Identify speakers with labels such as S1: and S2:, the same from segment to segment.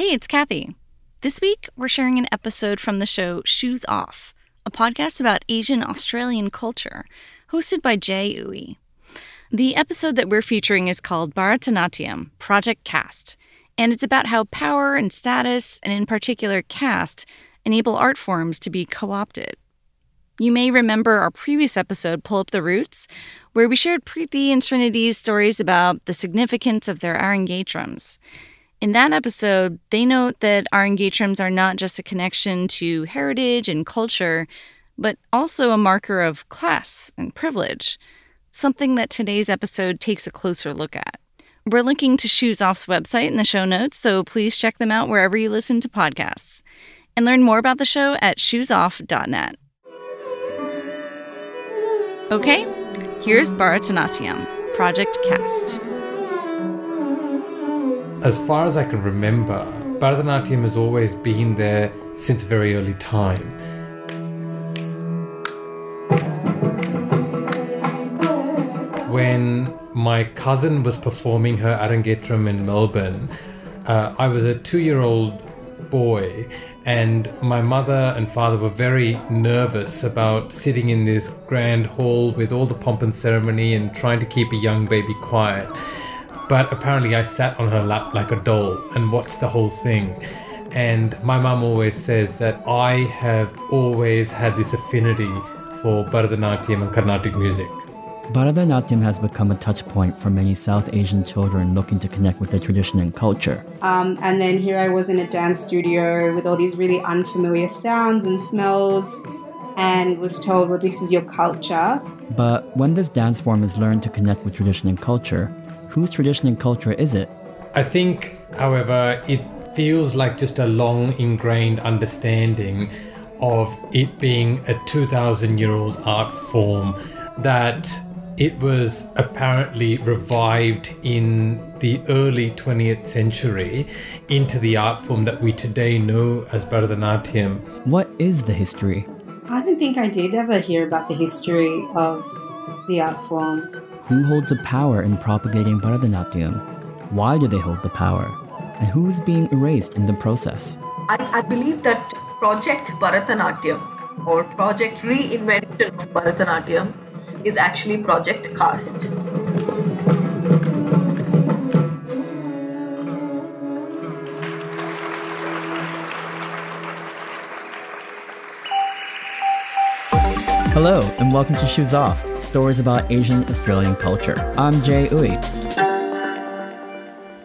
S1: Hey, it's Kathy. This week, we're sharing an episode from the show Shoes Off, a podcast about Asian Australian culture, hosted by Jay Uy. The episode that we're featuring is called Bharatanatyam Project Caste, and it's about how power and status, and in particular caste, enable art forms to be co opted. You may remember our previous episode, Pull Up the Roots, where we shared Preeti and Trinity's stories about the significance of their Arangetrams. In that episode, they note that Arangetrams are not just a connection to heritage and culture, but also a marker of class and privilege something that today's episode takes a closer look at. We're linking to Shoes Off's website in the show notes, so please check them out wherever you listen to podcasts. And learn more about the show at shoesoff.net. Okay, here's Bharatanatyam, Project Caste.
S2: As far as I can remember, Bharatanatyam has always been there since very early time. when my cousin was performing her Arangetram in Melbourne, uh, I was a two year old boy, and my mother and father were very nervous about sitting in this grand hall with all the pomp and ceremony and trying to keep a young baby quiet. But apparently, I sat on her lap like a doll and watched the whole thing. And my mum always says that I have always had this affinity for Bharatanatyam and Carnatic music.
S3: Bharatanatyam has become a touch point for many South Asian children looking to connect with their tradition and culture.
S4: Um, and then here I was in a dance studio with all these really unfamiliar sounds and smells, and was told, well, this is your culture.
S3: But when this dance form is learned to connect with tradition and culture, whose tradition and culture is it?
S2: I think, however, it feels like just a long ingrained understanding of it being a 2000 year old art form that it was apparently revived in the early 20th century into the art form that we today know as Bharatanatyam.
S3: What is the history?
S4: I don't think I did ever hear about the history of the art form.
S3: Who holds the power in propagating Bharatanatyam? Why do they hold the power? And who's being erased in the process?
S5: I, I believe that Project Bharatanatyam or Project Reinvention of Bharatanatyam is actually Project Caste.
S3: Hello, and welcome to Shoes Off, stories about Asian Australian culture. I'm Jay Uy.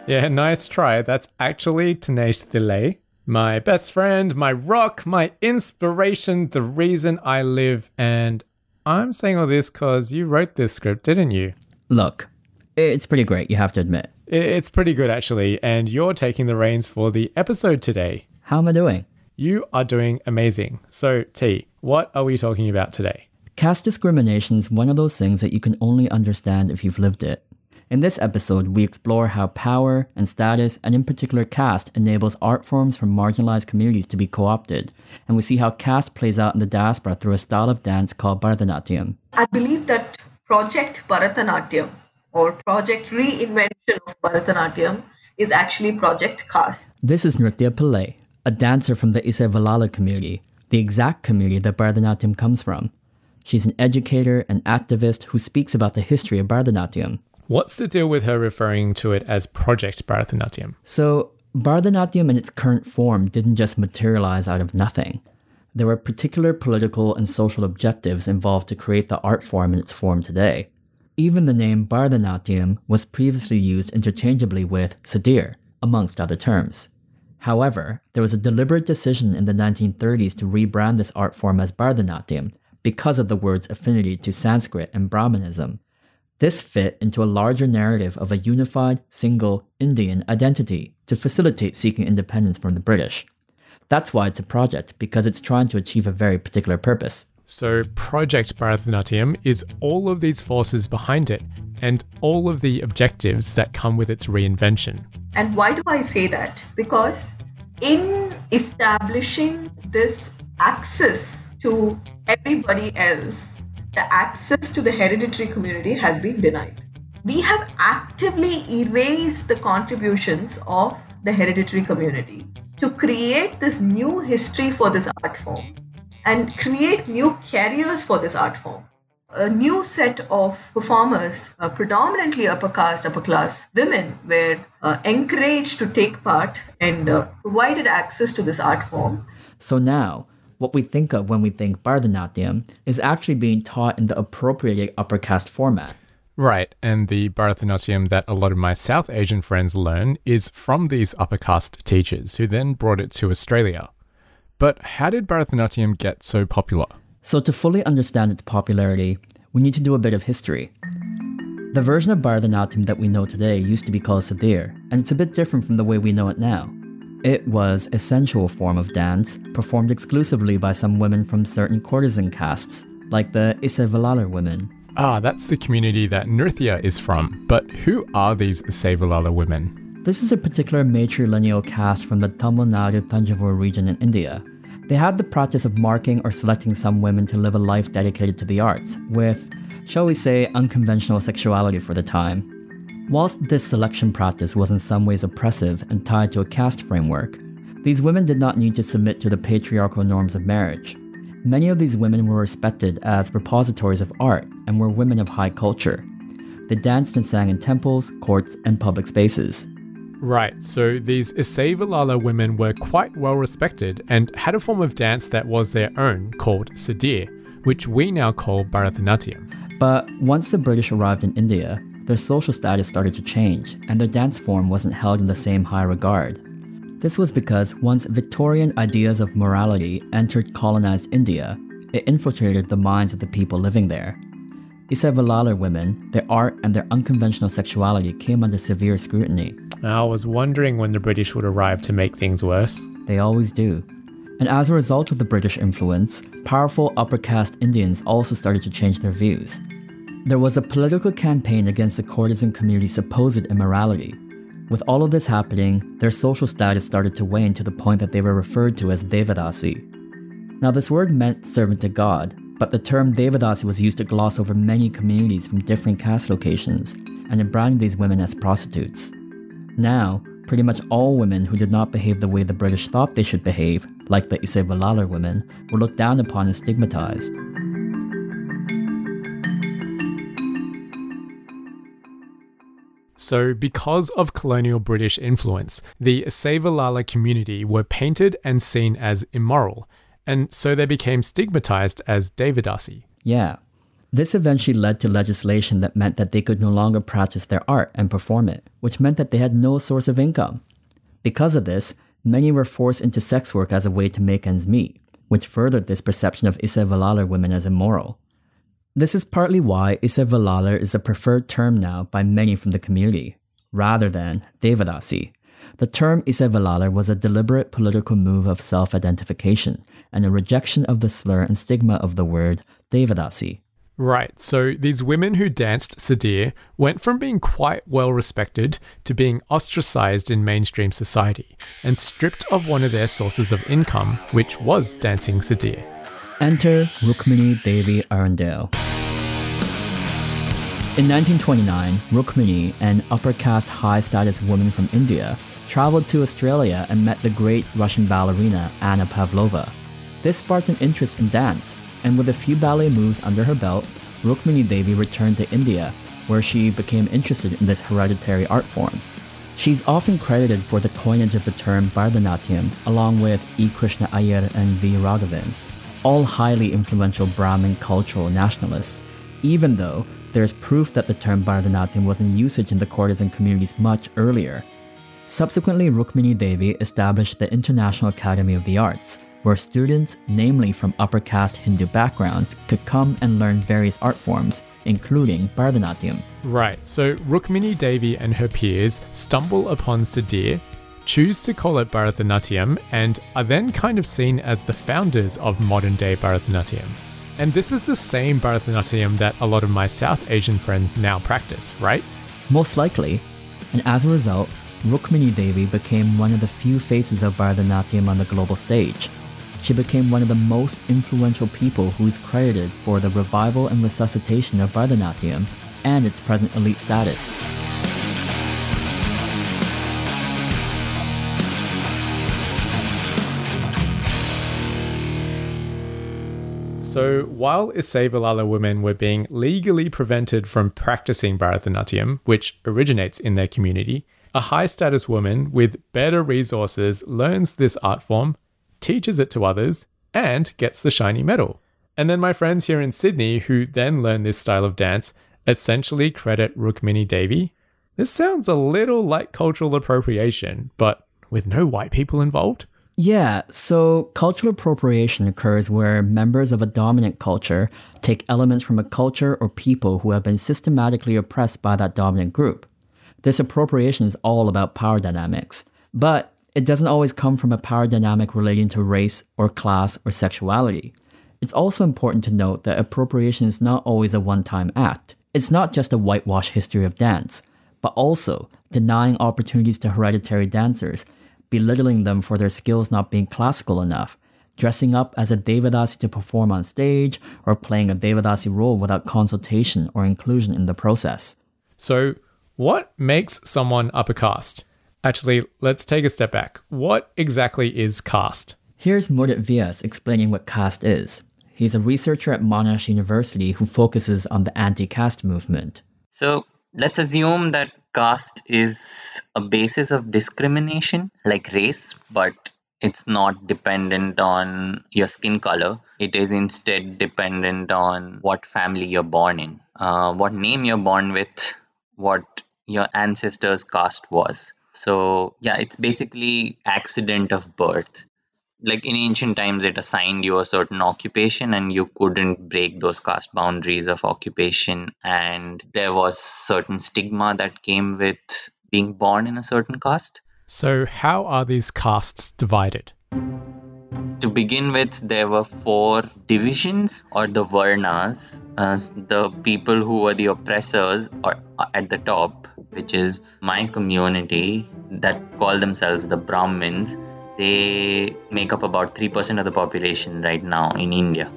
S6: Yeah, nice try. That's actually Tanesh Delay, my best friend, my rock, my inspiration, the reason I live, and I'm saying all this because you wrote this script, didn't you?
S3: Look, it's pretty great, you have to admit.
S6: It's pretty good, actually, and you're taking the reins for the episode today.
S3: How am I doing?
S6: You are doing amazing. So, T, what are we talking about today?
S3: Caste discrimination is one of those things that you can only understand if you've lived it. In this episode, we explore how power and status, and in particular caste, enables art forms from marginalized communities to be co opted. And we see how caste plays out in the diaspora through a style of dance called Bharatanatyam.
S5: I believe that Project Bharatanatyam or Project Reinvention of Bharatanatyam is actually Project Caste.
S3: This is Nrithya Pillai, a dancer from the Isai Valala community, the exact community that Bharatanatyam comes from. She's an educator and activist who speaks about the history of Bharatanatyam.
S6: What's the deal with her referring to it as Project Bharatanatyam?
S3: So, Bharatanatyam in its current form didn't just materialize out of nothing. There were particular political and social objectives involved to create the art form in its form today. Even the name Bharatanatyam was previously used interchangeably with Sadir, amongst other terms. However, there was a deliberate decision in the 1930s to rebrand this art form as Bharatanatyam because of the word's affinity to Sanskrit and Brahmanism. This fit into a larger narrative of a unified, single Indian identity to facilitate seeking independence from the British. That's why it's a project, because it's trying to achieve a very particular purpose.
S6: So, Project Bharatanatyam is all of these forces behind it and all of the objectives that come with its reinvention.
S5: And why do I say that? Because in establishing this access to everybody else, the access to the hereditary community has been denied. We have actively erased the contributions of the hereditary community to create this new history for this art form and create new carriers for this art form. A new set of performers, uh, predominantly upper caste, upper class women, were uh, encouraged to take part and uh, provided access to this art form.
S3: So now, what we think of when we think Bharatanatyam is actually being taught in the appropriated upper caste format.
S6: Right, and the Bharatanatyam that a lot of my South Asian friends learn is from these upper caste teachers who then brought it to Australia. But how did Bharatanatyam get so popular?
S3: So, to fully understand its popularity, we need to do a bit of history. The version of Bharatanatyam that we know today used to be called Sadir, and it's a bit different from the way we know it now. It was a sensual form of dance performed exclusively by some women from certain courtesan castes, like the Isaivalala women.
S6: Ah, that's the community that Nrithya is from. But who are these Isaivalala women?
S3: This is a particular matrilineal caste from the Tamil Nadu Thanjavur region in India. They had the practice of marking or selecting some women to live a life dedicated to the arts, with, shall we say, unconventional sexuality for the time. Whilst this selection practice was in some ways oppressive and tied to a caste framework, these women did not need to submit to the patriarchal norms of marriage. Many of these women were respected as repositories of art and were women of high culture. They danced and sang in temples, courts, and public spaces.
S6: Right, so these Isaivalala women were quite well respected and had a form of dance that was their own called Sadir, which we now call Bharatanatyam.
S3: But once the British arrived in India, their social status started to change, and their dance form wasn't held in the same high regard. This was because once Victorian ideas of morality entered colonized India, it infiltrated the minds of the people living there. Isaivalala women, their art, and their unconventional sexuality came under severe scrutiny.
S6: I was wondering when the British would arrive to make things worse.
S3: They always do. And as a result of the British influence, powerful upper caste Indians also started to change their views. There was a political campaign against the courtesan community's supposed immorality, with all of this happening, their social status started to wane to the point that they were referred to as Devadasi. Now, this word meant servant to God, but the term Devadasi was used to gloss over many communities from different caste locations, and it branded these women as prostitutes. Now, pretty much all women who did not behave the way the British thought they should behave, like the Isaivalala women, were looked down upon and stigmatized.
S6: So, because of colonial British influence, the Isaivalala community were painted and seen as immoral, and so they became stigmatized as Devadasi.
S3: Yeah. This eventually led to legislation that meant that they could no longer practice their art and perform it, which meant that they had no source of income. Because of this, many were forced into sex work as a way to make ends meet, which furthered this perception of Isaivalala women as immoral. This is partly why Isaivalala is a preferred term now by many from the community, rather than Devadasi. The term Isaivalala was a deliberate political move of self identification and a rejection of the slur and stigma of the word Devadasi.
S6: Right, so these women who danced Sadir went from being quite well respected to being ostracized in mainstream society and stripped of one of their sources of income, which was dancing Sadir.
S3: Enter Rukmini Devi Arundale. In 1929, Rukmini, an upper caste high status woman from India, traveled to Australia and met the great Russian ballerina Anna Pavlova. This sparked an interest in dance, and with a few ballet moves under her belt, Rukmini Devi returned to India, where she became interested in this hereditary art form. She's often credited for the coinage of the term Bharatanatyam, along with E. Krishna Iyer and V. Raghavan, all highly influential Brahmin cultural nationalists, even though there is proof that the term Bharatanatyam was in usage in the courtesan communities much earlier. Subsequently, Rukmini Devi established the International Academy of the Arts, where students, namely from upper caste Hindu backgrounds, could come and learn various art forms, including Bharatanatyam.
S6: Right, so Rukmini Devi and her peers stumble upon Sadir, choose to call it Bharatanatyam, and are then kind of seen as the founders of modern day Bharatanatyam. And this is the same Bharatanatyam that a lot of my South Asian friends now practice, right?
S3: Most likely. And as a result, Rukmini Devi became one of the few faces of Bharatanatyam on the global stage. She became one of the most influential people who is credited for the revival and resuscitation of Bharatanatyam and its present elite status.
S6: So, while Isavalala women were being legally prevented from practicing Bharatanatyam, which originates in their community, a high status woman with better resources learns this art form teaches it to others, and gets the shiny medal. And then my friends here in Sydney, who then learn this style of dance, essentially credit Rukmini Devi. This sounds a little like cultural appropriation, but with no white people involved.
S3: Yeah, so cultural appropriation occurs where members of a dominant culture take elements from a culture or people who have been systematically oppressed by that dominant group. This appropriation is all about power dynamics, but it doesn't always come from a power dynamic relating to race or class or sexuality. It's also important to note that appropriation is not always a one time act. It's not just a whitewash history of dance, but also denying opportunities to hereditary dancers belittling them for their skills not being classical enough, dressing up as a Devadasi to perform on stage, or playing a Devadasi role without consultation or inclusion in the process.
S6: So, what makes someone upper caste? Actually, let's take a step back. What exactly is caste?
S3: Here's Mudit Vyas explaining what caste is. He's a researcher at Monash University who focuses on the anti caste movement.
S7: So, let's assume that caste is a basis of discrimination like race, but it's not dependent on your skin color. It is instead dependent on what family you're born in, uh, what name you're born with, what your ancestors' caste was. So, yeah, it's basically accident of birth. Like in ancient times it assigned you a certain occupation and you couldn't break those caste boundaries of occupation. And there was certain stigma that came with being born in a certain caste.
S6: So how are these castes divided
S7: to begin with there were four divisions or the varnas uh, the people who were the oppressors or at the top which is my community that call themselves the brahmins they make up about 3% of the population right now in India.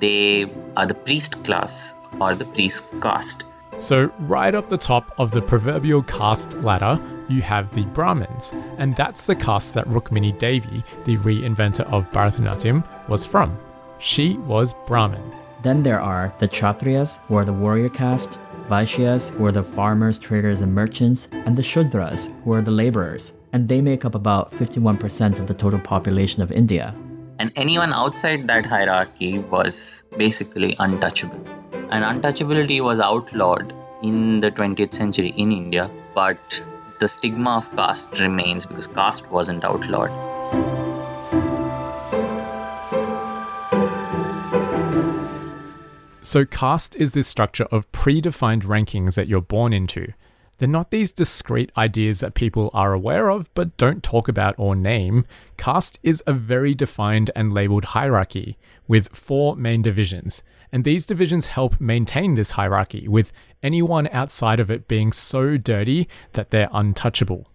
S7: They are the priest class or the priest caste.
S6: So, right up the top of the proverbial caste ladder, you have the Brahmins, and that's the caste that Rukmini Devi, the reinventor of Bharatanatyam, was from. She was Brahmin.
S3: Then there are the Kshatriyas, who are the warrior caste, Vaishyas, who are the farmers, traders, and merchants, and the Shudras, who are the laborers and they make up about 51% of the total population of India.
S7: And anyone outside that hierarchy was basically untouchable. And untouchability was outlawed in the 20th century in India, but the stigma of caste remains because caste wasn't outlawed.
S6: So, caste is this structure of predefined rankings that you're born into. They're not these discrete ideas that people are aware of but don't talk about or name. Caste is a very defined and labeled hierarchy with four main divisions. And these divisions help maintain this hierarchy, with anyone outside of it being so dirty that they're untouchable.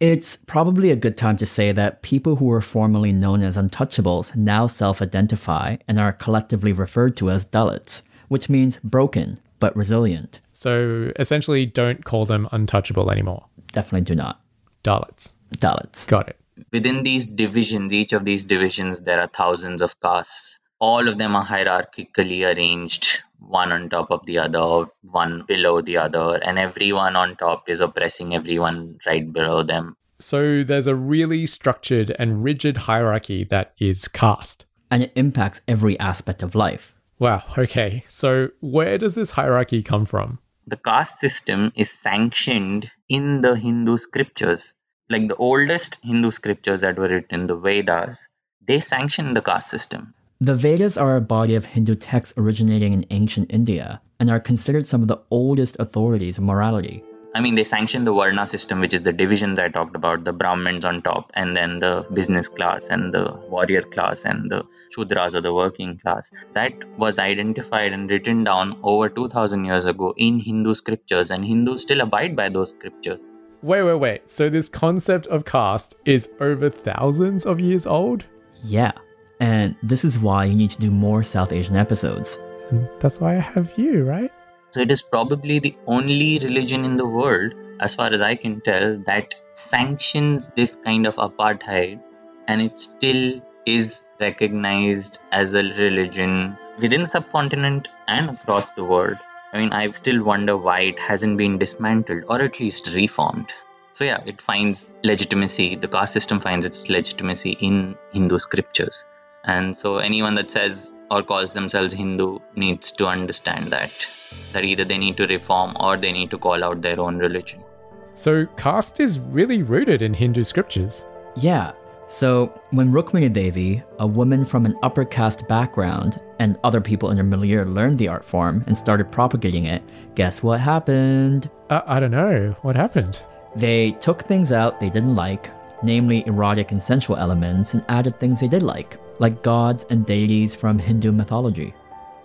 S3: It's probably a good time to say that people who were formerly known as untouchables now self identify and are collectively referred to as Dalits, which means broken, but resilient.
S6: So essentially, don't call them untouchable anymore.
S3: Definitely do not.
S6: Dalits.
S3: Dalits.
S6: Got it.
S7: Within these divisions, each of these divisions, there are thousands of castes. All of them are hierarchically arranged, one on top of the other, one below the other, and everyone on top is oppressing everyone right below them.
S6: So there's a really structured and rigid hierarchy that is caste.
S3: And it impacts every aspect of life.
S6: Wow, okay. So where does this hierarchy come from?
S7: The caste system is sanctioned in the Hindu scriptures. Like the oldest Hindu scriptures that were written, the Vedas, they sanction the caste system.
S3: The Vedas are a body of Hindu texts originating in ancient India and are considered some of the oldest authorities of morality.
S7: I mean, they sanctioned the Varna system, which is the divisions I talked about the Brahmins on top, and then the business class, and the warrior class, and the Shudras or the working class. That was identified and written down over 2000 years ago in Hindu scriptures, and Hindus still abide by those scriptures.
S6: Wait, wait, wait. So, this concept of caste is over thousands of years old?
S3: Yeah. And this is why you need to do more South Asian episodes.
S6: That's why I have you, right?
S7: So it is probably the only religion in the world, as far as I can tell, that sanctions this kind of apartheid and it still is recognized as a religion within the subcontinent and across the world. I mean, I still wonder why it hasn't been dismantled or at least reformed. So, yeah, it finds legitimacy, the caste system finds its legitimacy in Hindu scriptures. And so, anyone that says or calls themselves Hindu needs to understand that. That either they need to reform or they need to call out their own religion.
S6: So, caste is really rooted in Hindu scriptures.
S3: Yeah. So, when Rukmini Devi, a woman from an upper caste background, and other people in her milieu learned the art form and started propagating it, guess what happened?
S6: Uh, I don't know. What happened?
S3: They took things out they didn't like, namely erotic and sensual elements, and added things they did like, like gods and deities from Hindu mythology.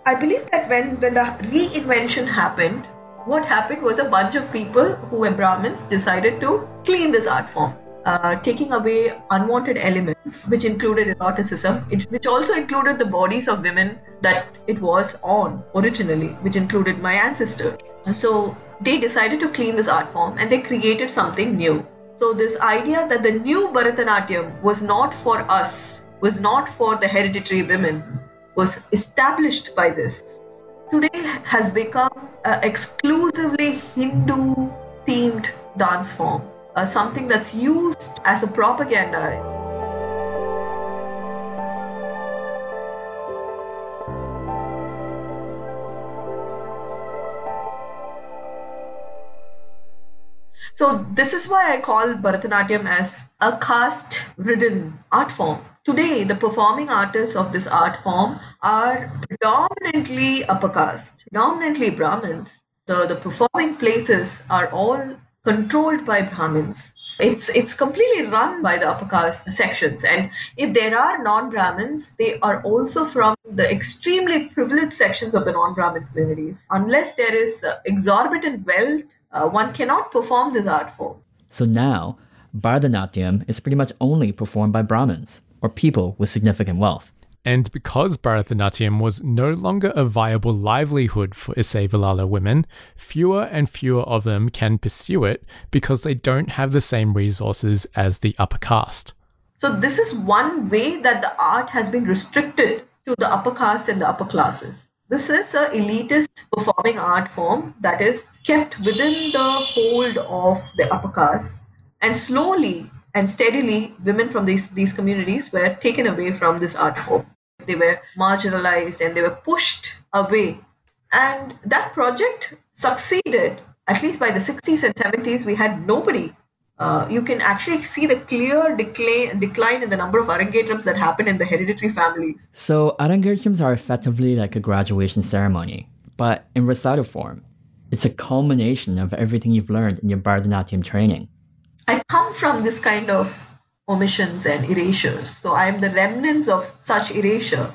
S5: I believe that when, when the reinvention happened, what happened was a bunch of people who were Brahmins decided to clean this art form. Uh, taking away unwanted elements, which included eroticism, it, which also included the bodies of women that it was on originally, which included my ancestors. So they decided to clean this art form and they created something new. So, this idea that the new Bharatanatyam was not for us, was not for the hereditary women, was established by this. Today has become exclusively Hindu themed dance form, uh, something that's used as a propaganda. So this is why I call Bharatanatyam as a caste-ridden art form. Today, the performing artists of this art form are predominantly upper caste, predominantly Brahmins. The, the performing places are all controlled by Brahmins. It's it's completely run by the upper caste sections, and if there are non-Brahmins, they are also from the extremely privileged sections of the non-Brahmin communities. Unless there is uh, exorbitant wealth, uh, one cannot perform this art form.
S3: So now, Bharatanatyam is pretty much only performed by Brahmins, or people with significant wealth.
S6: And because Bharatanatyam was no longer a viable livelihood for Isavalala women, fewer and fewer of them can pursue it because they don't have the same resources as the upper caste.
S5: So, this is one way that the art has been restricted to the upper caste and the upper classes. This is a elitist performing art form that is kept within the hold of the upper caste, and slowly and steadily, women from these, these communities were taken away from this art form. They were marginalized and they were pushed away. And that project succeeded. At least by the 60s and 70s, we had nobody. Uh, you can actually see the clear decline, decline in the number of arangetrams that happen in the hereditary families.
S3: So, arangetrams are effectively like a graduation ceremony, but in recital form. It's a culmination of everything you've learned in your Bharatanatyam training.
S5: I come from this kind of omissions and erasures. So I am the remnants of such erasure.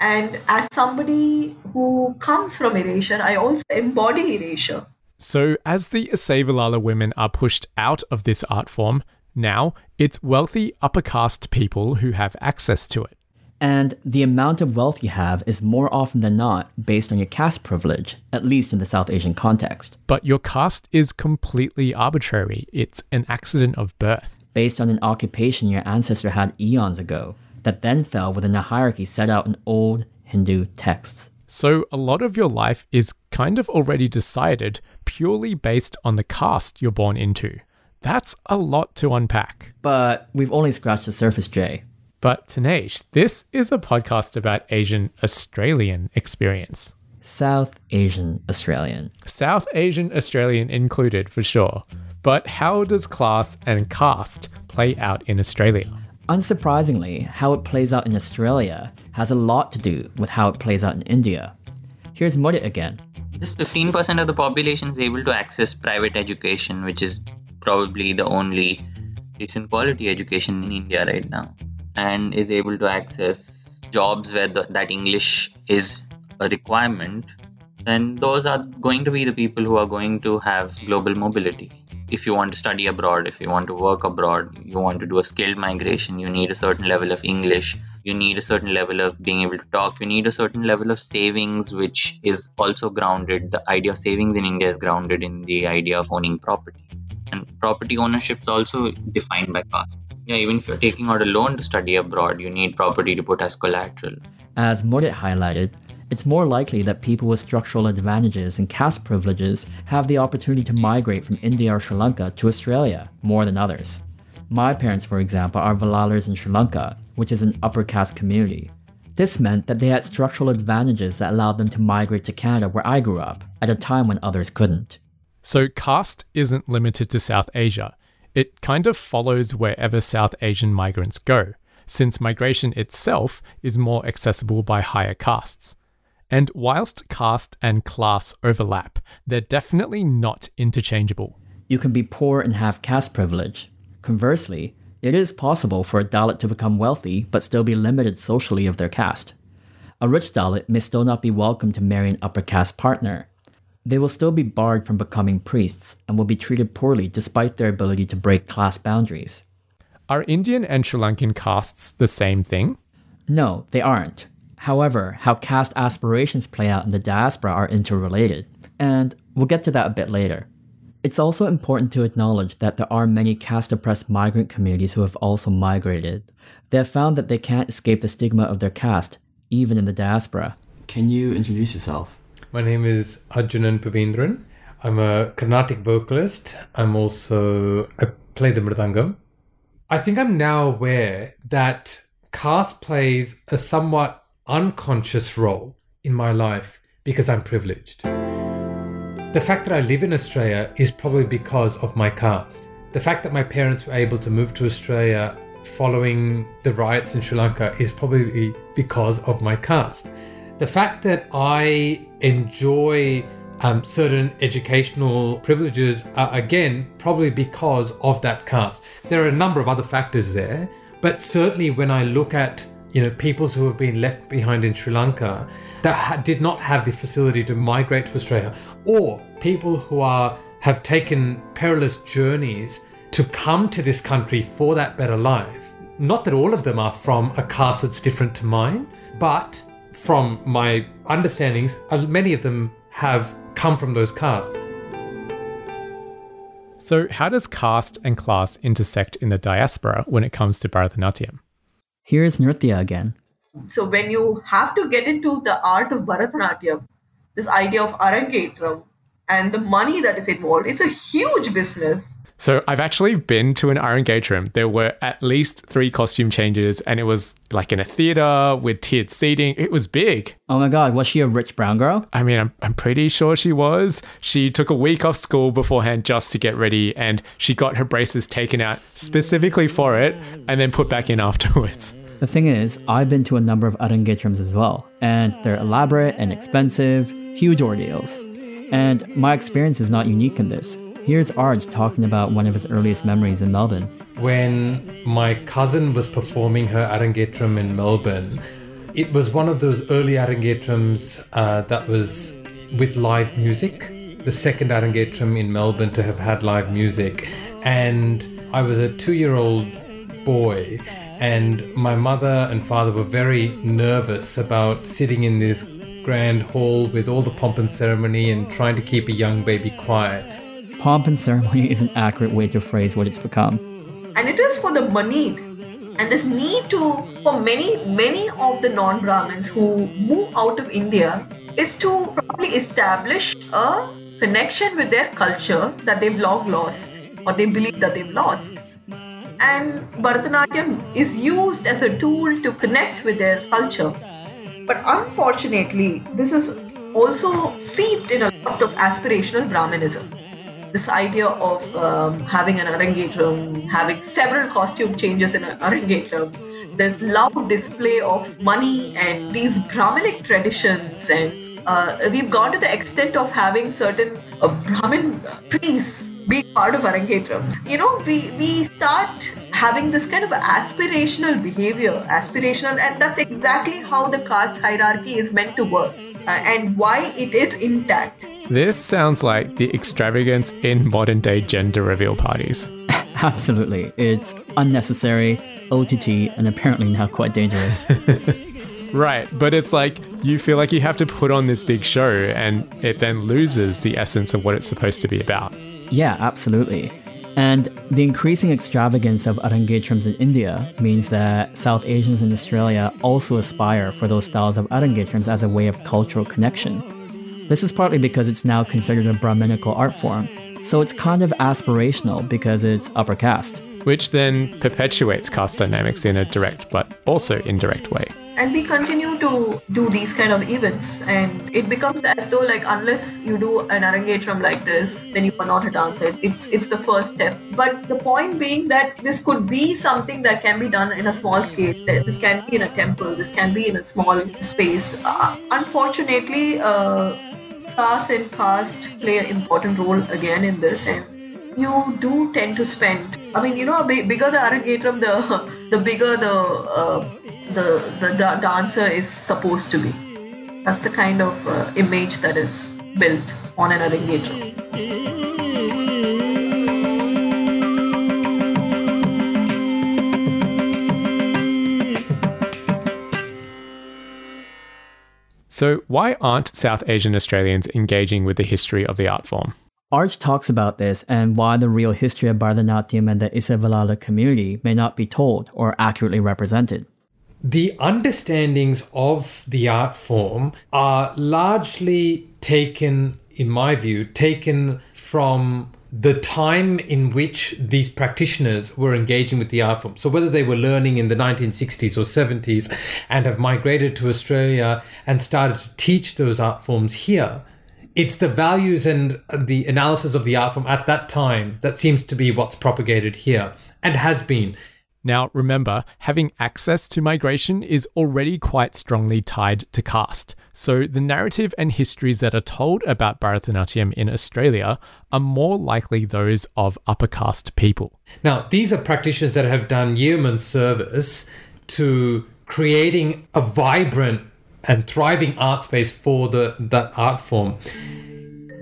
S5: And as somebody who comes from erasure, I also embody erasure.
S6: So, as the Isavalala women are pushed out of this art form, now it's wealthy upper caste people who have access to it.
S3: And the amount of wealth you have is more often than not based on your caste privilege, at least in the South Asian context.
S6: But your caste is completely arbitrary, it's an accident of birth.
S3: Based on an occupation your ancestor had eons ago, that then fell within a hierarchy set out in old Hindu texts.
S6: So, a lot of your life is kind of already decided purely based on the caste you're born into. That's a lot to unpack.
S3: But we've only scratched the surface, Jay.
S6: But Tanesh, this is a podcast about Asian Australian experience.
S3: South Asian Australian.
S6: South Asian Australian included for sure. But how does class and caste play out in Australia?
S3: Unsurprisingly, how it plays out in Australia has a lot to do with how it plays out in India. Here's Mudit again.
S7: Just 15% of the population is able to access private education, which is probably the only decent quality education in India right now and is able to access jobs where the, that English is a requirement, then those are going to be the people who are going to have global mobility. If you want to study abroad, if you want to work abroad, you want to do a skilled migration, you need a certain level of English, you need a certain level of being able to talk, you need a certain level of savings, which is also grounded. The idea of savings in India is grounded in the idea of owning property. And property ownership is also defined by caste. Yeah, even if you're taking out a loan to study abroad, you need property to put as collateral.
S3: As Mudit highlighted, it's more likely that people with structural advantages and caste privileges have the opportunity to migrate from India or Sri Lanka to Australia more than others. My parents, for example, are Velalars in Sri Lanka, which is an upper caste community. This meant that they had structural advantages that allowed them to migrate to Canada where I grew up, at a time when others couldn't.
S6: So, caste isn't limited to South Asia. It kind of follows wherever South Asian migrants go, since migration itself is more accessible by higher castes. And whilst caste and class overlap, they're definitely not interchangeable.
S3: You can be poor and have caste privilege. Conversely, it is possible for a Dalit to become wealthy but still be limited socially of their caste. A rich Dalit may still not be welcome to marry an upper caste partner. They will still be barred from becoming priests and will be treated poorly despite their ability to break class boundaries.
S6: Are Indian and Sri Lankan castes the same thing?
S3: No, they aren't. However, how caste aspirations play out in the diaspora are interrelated, and we'll get to that a bit later. It's also important to acknowledge that there are many caste oppressed migrant communities who have also migrated. They have found that they can't escape the stigma of their caste, even in the diaspora. Can you introduce yourself?
S2: My name is Arjunan Pavindran. I'm a Carnatic vocalist. I'm also, I play the mridangam. I think I'm now aware that caste plays a somewhat unconscious role in my life because I'm privileged. The fact that I live in Australia is probably because of my caste. The fact that my parents were able to move to Australia following the riots in Sri Lanka is probably because of my caste. The fact that I enjoy um, certain educational privileges are again probably because of that caste. There are a number of other factors there, but certainly when I look at you know, peoples who have been left behind in Sri Lanka that ha- did not have the facility to migrate to Australia, or people who are have taken perilous journeys to come to this country for that better life. Not that all of them are from a caste that's different to mine, but from my understandings, uh, many of them have come from those castes.
S6: So, how does caste and class intersect in the diaspora when it comes to Bharatanatyam?
S3: Here's Nrithya again.
S5: So when you have to get into the art of Bharatanatyam, this idea of Arangetram and the money that is involved, it's a huge business.
S6: So I've actually been to an Arangetram. There were at least three costume changes, and it was like in a theater with tiered seating. It was big.
S3: Oh my god, was she a rich brown girl?
S6: I mean, I'm, I'm pretty sure she was. She took a week off school beforehand just to get ready, and she got her braces taken out specifically for it and then put back in afterwards.
S3: The thing is, I've been to a number of Arangetrams as well, and they're elaborate and expensive, huge ordeals. And my experience is not unique in this. Here's Arj talking about one of his earliest memories in Melbourne.
S2: When my cousin was performing her Arangetram in Melbourne, it was one of those early Arangetrams uh, that was with live music. The second Arangetram in Melbourne to have had live music. And I was a two year old boy, and my mother and father were very nervous about sitting in this grand hall with all the pomp and ceremony and trying to keep a young baby quiet
S3: pomp and ceremony is an accurate way to phrase what it's become.
S5: And it is for the money and this need to for many many of the non-brahmins who move out of india is to probably establish a connection with their culture that they've long lost or they believe that they've lost. And bharatanatyam is used as a tool to connect with their culture. But unfortunately this is also seeped in a lot of aspirational brahminism this idea of um, having an arangetram, having several costume changes in an arangetram, this loud display of money and these Brahminic traditions, and uh, we've gone to the extent of having certain uh, Brahmin priests be part of arangetram. You know, we we start having this kind of aspirational behavior, aspirational, and that's exactly how the caste hierarchy is meant to work, uh, and why it is intact
S6: this sounds like the extravagance in modern day gender reveal parties.
S3: Absolutely. It's unnecessary, OTT, and apparently now quite dangerous.
S6: right, but it's like you feel like you have to put on this big show and it then loses the essence of what it's supposed to be about.
S3: Yeah, absolutely. And the increasing extravagance of Arangetrams in India means that South Asians in Australia also aspire for those styles of Arangetrams as a way of cultural connection. This is partly because it's now considered a Brahminical art form, so it's kind of aspirational because it's upper caste.
S6: Which then perpetuates caste dynamics in a direct but also indirect way.
S5: And we continue to do these kind of events, and it becomes as though like unless you do an arangetram like this, then you are not a dancer. It's it's the first step. But the point being that this could be something that can be done in a small scale. This can be in a temple. This can be in a small space. Uh, unfortunately. Uh, class and caste play an important role again in this and you do tend to spend i mean you know bigger the arangetram the the bigger the uh, the the da- dancer is supposed to be. That's the kind of uh, image that is built on an arangetram
S6: So, why aren't South Asian Australians engaging with the history of the art form?
S3: Arj talks about this and why the real history of Bharatanatyam and the Isavalala community may not be told or accurately represented.
S2: The understandings of the art form are largely taken, in my view, taken from the time in which these practitioners were engaging with the art form. So, whether they were learning in the 1960s or 70s and have migrated to Australia and started to teach those art forms here, it's the values and the analysis of the art form at that time that seems to be what's propagated here and has been.
S6: Now, remember, having access to migration is already quite strongly tied to caste. So, the narrative and histories that are told about Bharatanatyam in Australia are more likely those of upper caste people.
S2: Now, these are practitioners that have done yeoman service to creating a vibrant and thriving art space for the that art form.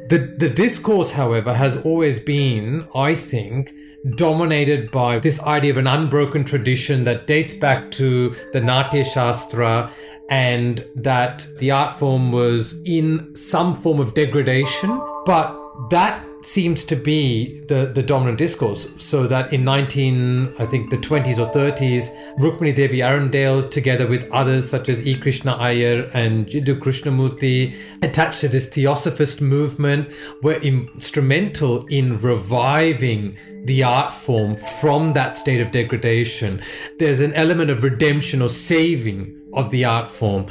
S2: The the discourse, however, has always been, I think, dominated by this idea of an unbroken tradition that dates back to the Natya Shastra and that the art form was in some form of degradation. But that seems to be the, the dominant discourse. So that in 19, I think the 20s or 30s, Rukmini Devi Arundale, together with others such as E. Krishna Iyer and Jiddu Krishnamurti, attached to this theosophist movement, were instrumental in reviving the art form from that state of degradation. There's an element of redemption or saving of the art form.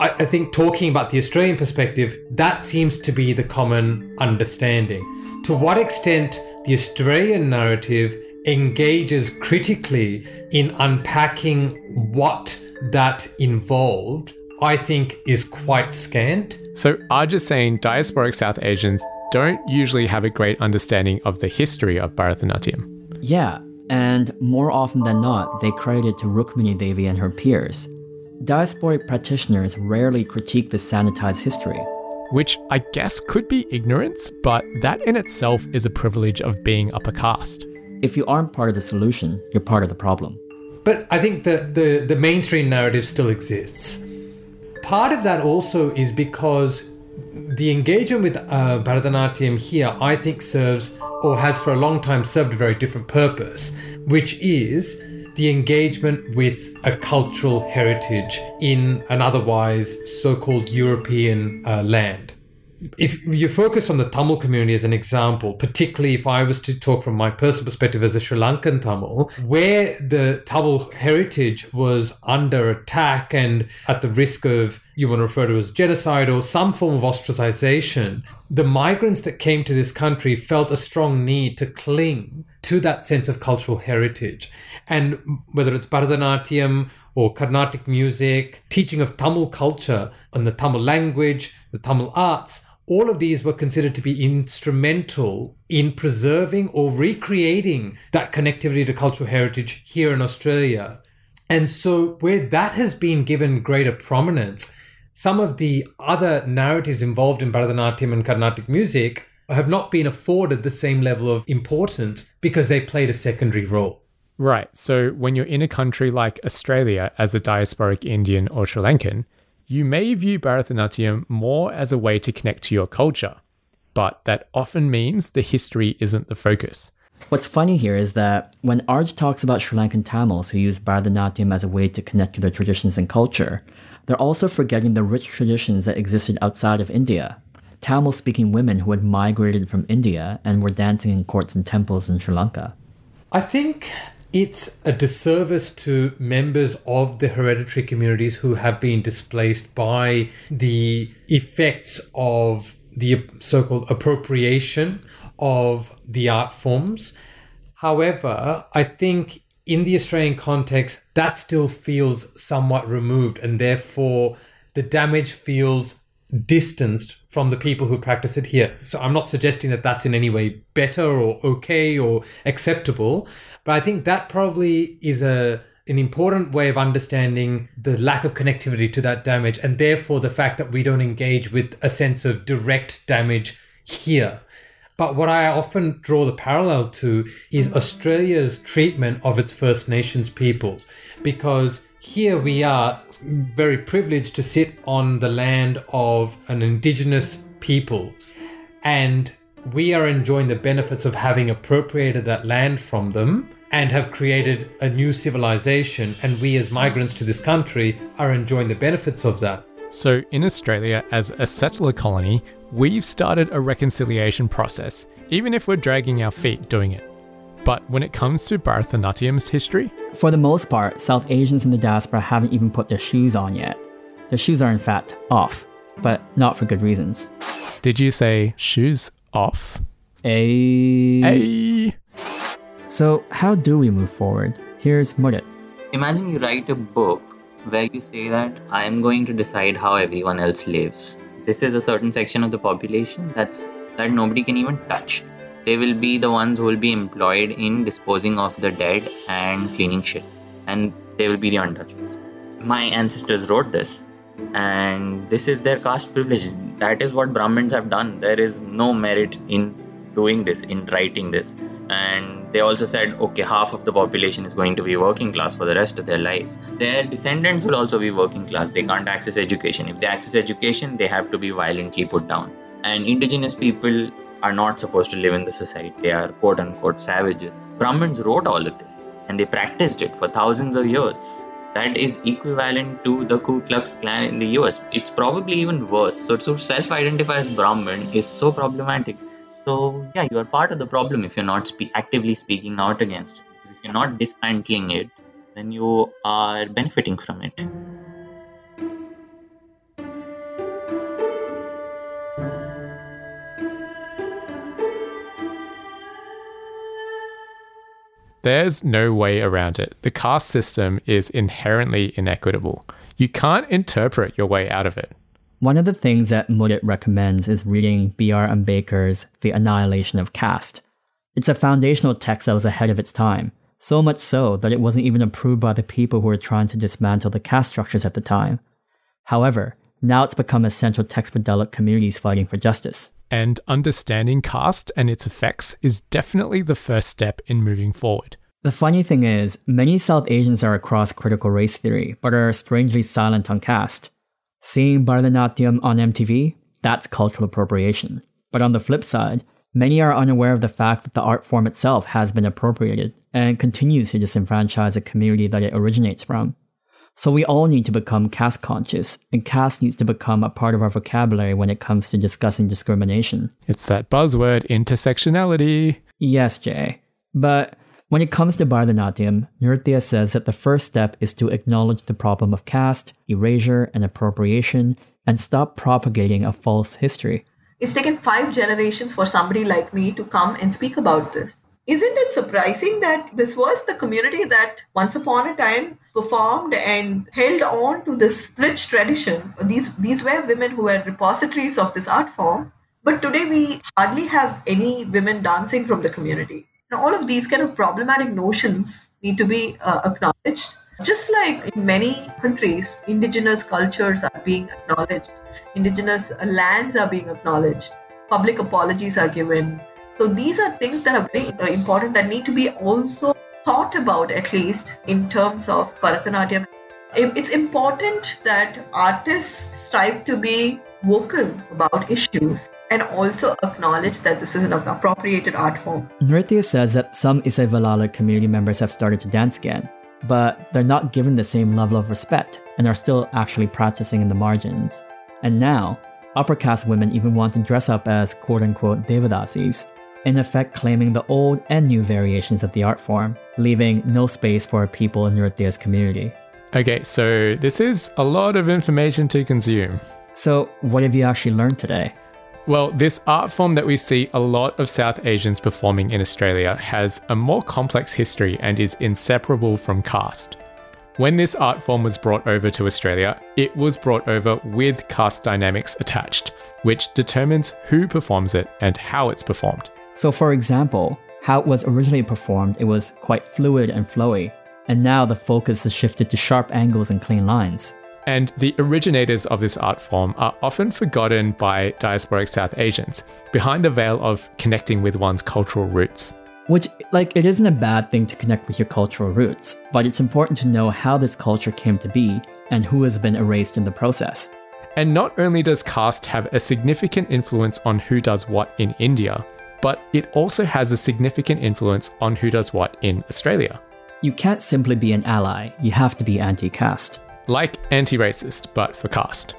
S2: I, I think talking about the Australian perspective, that seems to be the common understanding. To what extent the Australian narrative engages critically in unpacking what that involved, I think is quite scant.
S6: So, are just saying diasporic South Asians don't usually have a great understanding of the history of Bharatanatyam.
S3: Yeah, and more often than not, they credit it to Rukmini Devi and her peers. Diasporic practitioners rarely critique the sanitized history.
S6: Which I guess could be ignorance, but that in itself is a privilege of being upper caste.
S3: If you aren't part of the solution, you're part of the problem.
S2: But I think the, the, the mainstream narrative still exists. Part of that also is because the engagement with uh, Bharatanatyam here, I think, serves or has for a long time served a very different purpose, which is the engagement with a cultural heritage in an otherwise so called European uh, land if you focus on the Tamil community as an example, particularly if I was to talk from my personal perspective as a Sri Lankan Tamil, where the Tamil heritage was under attack and at the risk of, you want to refer to as genocide or some form of ostracization, the migrants that came to this country felt a strong need to cling to that sense of cultural heritage. And whether it's Bharatanatyam or Carnatic music, teaching of Tamil culture and the Tamil language, the Tamil arts, all of these were considered to be instrumental in preserving or recreating that connectivity to cultural heritage here in Australia. And so, where that has been given greater prominence, some of the other narratives involved in Bharatanatyam and Carnatic music have not been afforded the same level of importance because they played a secondary role.
S6: Right. So, when you're in a country like Australia as a diasporic Indian or Sri Lankan, you may view Bharatanatyam more as a way to connect to your culture, but that often means the history isn't the focus.
S3: What's funny here is that when Arj talks about Sri Lankan Tamils who use Bharatanatyam as a way to connect to their traditions and culture, they're also forgetting the rich traditions that existed outside of India. Tamil speaking women who had migrated from India and were dancing in courts and temples in Sri Lanka.
S2: I think it's a disservice to members of the hereditary communities who have been displaced by the effects of the so called appropriation of the art forms. However, I think in the Australian context, that still feels somewhat removed, and therefore the damage feels distanced from the people who practice it here. So I'm not suggesting that that's in any way better or okay or acceptable, but I think that probably is a an important way of understanding the lack of connectivity to that damage and therefore the fact that we don't engage with a sense of direct damage here. But what I often draw the parallel to is mm-hmm. Australia's treatment of its First Nations peoples because here we are very privileged to sit on the land of an indigenous peoples. And we are enjoying the benefits of having appropriated that land from them and have created a new civilization. And we as migrants to this country are enjoying the benefits of that.
S6: So, in Australia, as a settler colony, we've started a reconciliation process, even if we're dragging our feet doing it. But when it comes to Bharatanatyam's history,
S3: For the most part, South Asians in the diaspora haven't even put their shoes on yet. Their shoes are in fact off, but not for good reasons.
S6: did you say shoes off?
S3: A.
S6: Hey!
S3: So, how do we move forward? Here's Mudit.
S7: Imagine you write a book where you say that I am going to decide how everyone else lives. This is a certain section of the population that's that nobody can even touch. They will be the ones who will be employed in disposing of the dead and cleaning shit. And they will be the untouchables. My ancestors wrote this. And this is their caste privilege. That is what Brahmins have done. There is no merit in doing this, in writing this. And they also said, okay, half of the population is going to be working class for the rest of their lives. Their descendants will also be working class. They can't access education. If they access education, they have to be violently put down. And indigenous people are not supposed to live in the society. They are quote unquote savages. Brahmins wrote all of this and they practiced it for thousands of years. That is equivalent to the Ku Klux Klan in the US. It's probably even worse. So to self identify as Brahmin is so problematic. So, yeah, you are part of the problem if you're not spe- actively speaking out against it. If you're not dismantling it, then you are benefiting from it.
S6: There's no way around it. The caste system is inherently inequitable. You can't interpret your way out of it.
S3: One of the things that Mudit recommends is reading B.R. Ambedkar's The Annihilation of Caste. It's a foundational text that was ahead of its time, so much so that it wasn't even approved by the people who were trying to dismantle the caste structures at the time. However, now it's become a central text for Dalit communities fighting for justice.
S6: And understanding caste and its effects is definitely the first step in moving forward.
S3: The funny thing is, many South Asians are across critical race theory, but are strangely silent on caste. Seeing Bharatanatyam on MTV, that's cultural appropriation. But on the flip side, many are unaware of the fact that the art form itself has been appropriated and continues to disenfranchise the community that it originates from. So we all need to become caste conscious, and caste needs to become a part of our vocabulary when it comes to discussing discrimination.
S6: It's that buzzword intersectionality.
S3: Yes, Jay. But when it comes to Bharatanatyam, Nrithya says that the first step is to acknowledge the problem of caste, erasure, and appropriation, and stop propagating a false history.
S5: It's taken five generations for somebody like me to come and speak about this. Isn't it surprising that this was the community that once upon a time performed and held on to this rich tradition? These, these were women who were repositories of this art form. But today we hardly have any women dancing from the community. Now, all of these kind of problematic notions need to be uh, acknowledged. Just like in many countries, indigenous cultures are being acknowledged, indigenous lands are being acknowledged, public apologies are given. So these are things that are very uh, important that need to be also thought about, at least in terms of Bharatanatyam. It's important that artists strive to be vocal about issues and also acknowledge that this is an appropriated art form.
S3: Nrithya says that some Isai Vellalar community members have started to dance again, but they're not given the same level of respect and are still actually practicing in the margins. And now, upper caste women even want to dress up as quote unquote Devadasis, in effect claiming the old and new variations of the art form, leaving no space for people in Nrithya's community.
S6: Okay, so this is a lot of information to consume.
S3: So, what have you actually learned today?
S6: Well, this art form that we see a lot of South Asians performing in Australia has a more complex history and is inseparable from caste. When this art form was brought over to Australia, it was brought over with caste dynamics attached, which determines who performs it and how it's performed.
S3: So, for example, how it was originally performed, it was quite fluid and flowy, and now the focus has shifted to sharp angles and clean lines.
S6: And the originators of this art form are often forgotten by diasporic South Asians, behind the veil of connecting with one's cultural roots.
S3: Which, like, it isn't a bad thing to connect with your cultural roots, but it's important to know how this culture came to be and who has been erased in the process.
S6: And not only does caste have a significant influence on who does what in India, but it also has a significant influence on who does what in Australia.
S3: You can't simply be an ally, you have to be anti caste
S6: like anti racist, but for caste.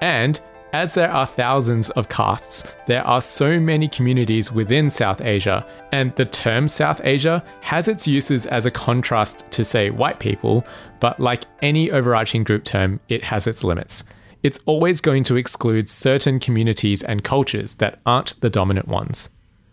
S6: And as there are thousands of castes, there are so many communities within South Asia, and the term South Asia has its uses as a contrast to, say, white people, but like any overarching group term, it has its limits. It's always going to exclude certain communities and cultures that aren't the dominant ones.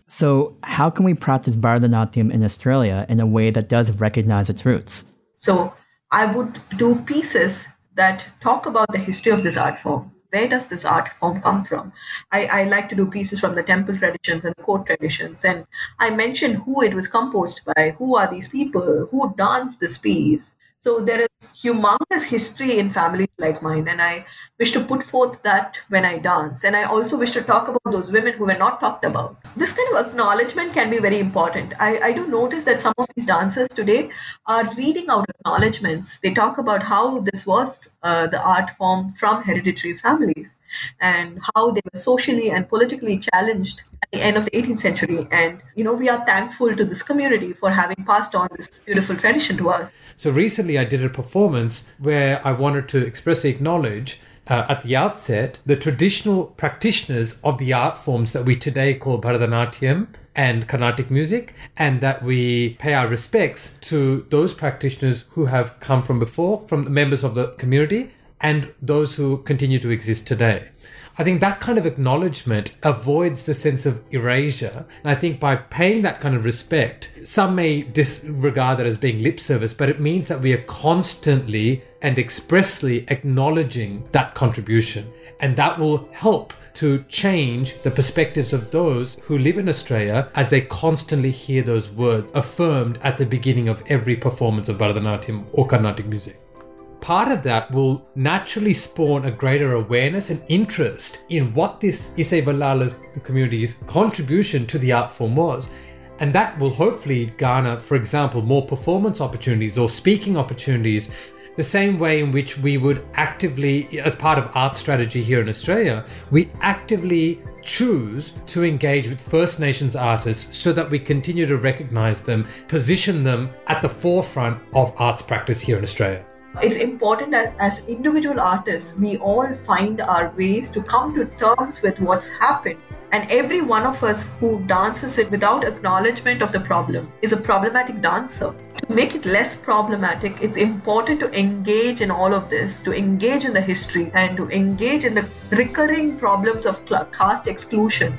S3: So, how can we practice Bharatanatyam in Australia in a way that does recognize its roots?
S5: So, I would do pieces that talk about the history of this art form. Where does this art form come from? I, I like to do pieces from the temple traditions and the court traditions. And I mention who it was composed by, who are these people, who danced this piece, so there is humongous history in families like mine, and I wish to put forth that when I dance. And I also wish to talk about those women who were not talked about. This kind of acknowledgement can be very important. I, I do notice that some of these dancers today are reading out acknowledgements. They talk about how this was uh, the art form from hereditary families and how they were socially and politically challenged at the end of the 18th century. And, you know, we are thankful to this community for having passed on this beautiful tradition to us.
S2: So recently I did a performance where I wanted to expressly acknowledge uh, at the outset the traditional practitioners of the art forms that we today call Bharatanatyam and Carnatic music, and that we pay our respects to those practitioners who have come from before, from the members of the community, and those who continue to exist today. I think that kind of acknowledgement avoids the sense of erasure. And I think by paying that kind of respect, some may disregard that as being lip service, but it means that we are constantly and expressly acknowledging that contribution. And that will help to change the perspectives of those who live in Australia as they constantly hear those words affirmed at the beginning of every performance of Bharatanatyam or Carnatic music part of that will naturally spawn a greater awareness and interest in what this Isai Vellalar's community's contribution to the art form was. And that will hopefully garner, for example, more performance opportunities or speaking opportunities, the same way in which we would actively, as part of art strategy here in Australia, we actively choose to engage with First Nations artists so that we continue to recognize them, position them at the forefront of arts practice here in Australia
S5: it's important that as individual artists, we all find our ways to come to terms with what's happened. And every one of us who dances it without acknowledgement of the problem is a problematic dancer. To make it less problematic, it's important to engage in all of this, to engage in the history, and to engage in the recurring problems of caste exclusion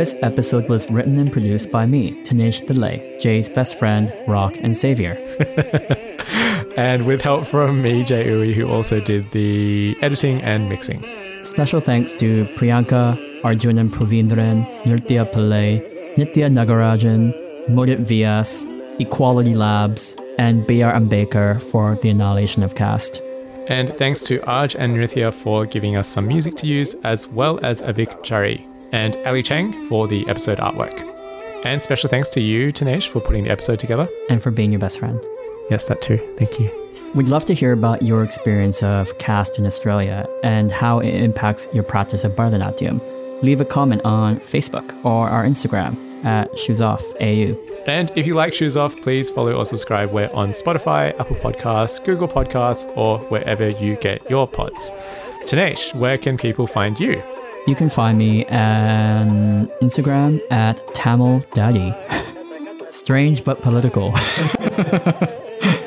S3: This episode was written and produced by me, Tanesh Delay, Jay's best friend, rock, and savior.
S6: and with help from me, Jay Uy, who also did the editing and mixing.
S3: Special thanks to Priyanka, Arjunan Pravindran, Nrithya Pillai, Nitya Nagarajan, Mudit Vyas, Equality Labs, and B.R. Ambedkar for the annihilation of caste.
S6: And thanks to Arj and Nrithya for giving us some music to use, as well as Avik Chari and Ali Chang for the episode artwork. And special thanks to you, Tanesh, for putting the episode together.
S3: And for being your best friend.
S6: Yes, that too. Thank you.
S3: We'd love to hear about your experience of caste in Australia and how it impacts your practice of Bharatanatyam. Leave a comment on Facebook or our Instagram at ShoesOffAU.
S6: And if you like Shoes Off, please follow or subscribe. We're on Spotify, Apple Podcasts, Google Podcasts, or wherever you get your pods. Tanesh, where can people find you?
S3: You can find me on Instagram at Tamil Daddy. Strange but political.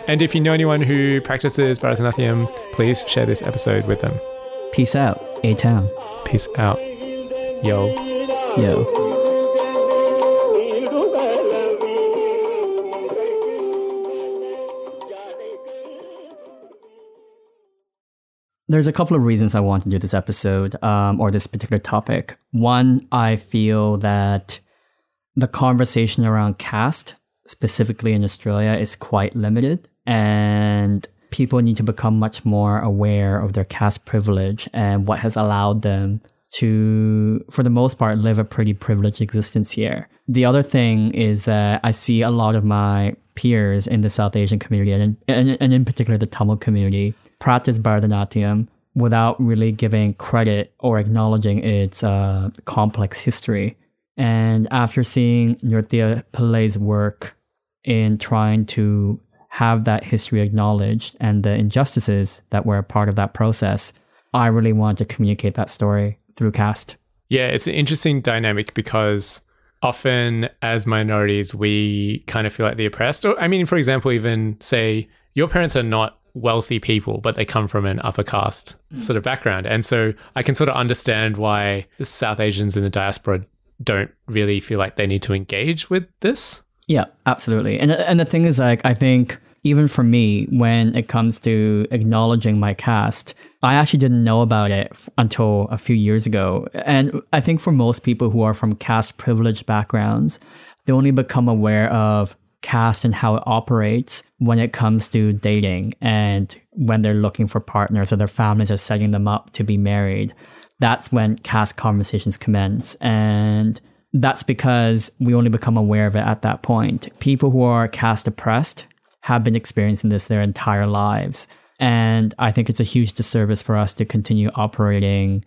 S6: and if you know anyone who practices Bharatanatyam, please share this episode with them.
S3: Peace out, A Town.
S6: Peace out. Yo.
S3: Yo. There's a couple of reasons I want to do this episode um, or this particular topic. One, I feel that the conversation around caste, specifically in Australia, is quite limited, and people need to become much more aware of their caste privilege and what has allowed them to, for the most part, live a pretty privileged existence here. The other thing is that I see a lot of my peers in the South Asian community, and, and, and in particular the Tamil community, practice Bharatanatyam without really giving credit or acknowledging its uh, complex history. And after seeing Nrithya Pillai's work in trying to have that history acknowledged and the injustices that were a part of that process, I really want to communicate that story through cast.
S6: Yeah, it's an interesting dynamic because often as minorities, we kind of feel like the oppressed. Or, I mean, for example, even say your parents are not wealthy people, but they come from an upper caste mm. sort of background. And so I can sort of understand why the South Asians in the diaspora don't really feel like they need to engage with this.
S3: Yeah, absolutely. And and the thing is like I think even for me when it comes to acknowledging my caste, I actually didn't know about it until a few years ago. And I think for most people who are from caste privileged backgrounds, they only become aware of caste and how it operates when it comes to dating and when they're looking for partners or their families are setting them up to be married. That's when caste conversations commence. And that's because we only become aware of it at that point. People who are caste oppressed have been experiencing this their entire lives. And I think it's a huge disservice for us to continue operating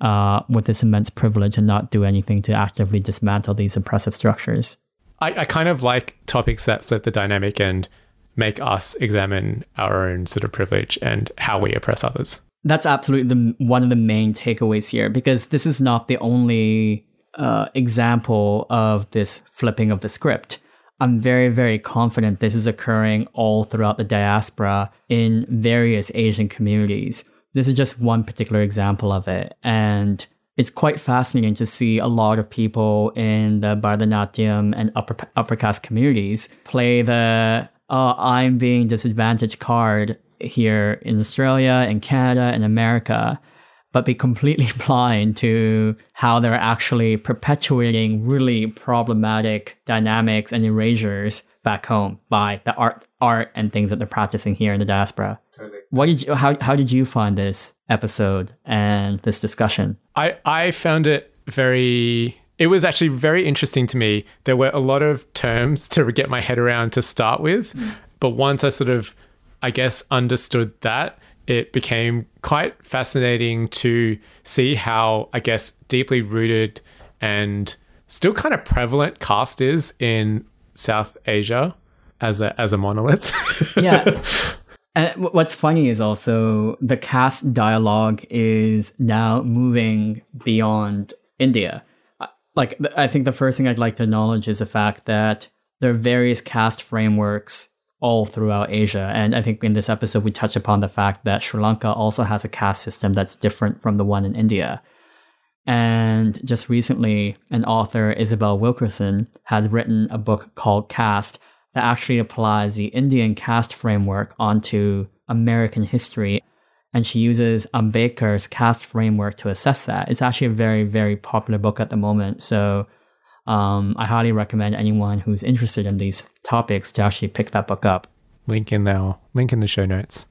S3: uh, with this immense privilege and not do anything to actively dismantle these oppressive structures.
S6: I, I kind of like topics that flip the dynamic and make us examine our own sort of privilege and how we oppress others.
S3: That's absolutely the, one of the main takeaways here because this is not the only uh, example of this flipping of the script. I'm very, very confident this is occurring all throughout the diaspora in various Asian communities. This is just one particular example of it. And it's quite fascinating to see a lot of people in the Bharatanatyam and upper, upper caste communities play the oh, I'm being disadvantaged card here in Australia and Canada and America, but be completely blind to how they're actually perpetuating really problematic dynamics and erasures back home by the art art and things that they're practicing here in the diaspora. Totally. What did you how how did you find this episode and this discussion?
S6: I I found it very it was actually very interesting to me. There were a lot of terms to get my head around to start with, mm. but once I sort of I guess understood that, it became quite fascinating to see how I guess deeply rooted and still kind of prevalent caste is in South Asia as a as a monolith.
S3: yeah. And what's funny is also the caste dialogue is now moving beyond India. Like I think the first thing I'd like to acknowledge is the fact that there are various caste frameworks all throughout Asia. And I think in this episode we touch upon the fact that Sri Lanka also has a caste system that's different from the one in India. And just recently, an author, Isabel Wilkerson, has written a book called Caste that actually applies the Indian caste framework onto American history. and she uses Ambedkar's caste framework to assess that. It's actually a very, very popular book at the moment. So um, I highly recommend anyone who's interested in these topics to actually pick that book up.
S6: Link in our link in the show notes.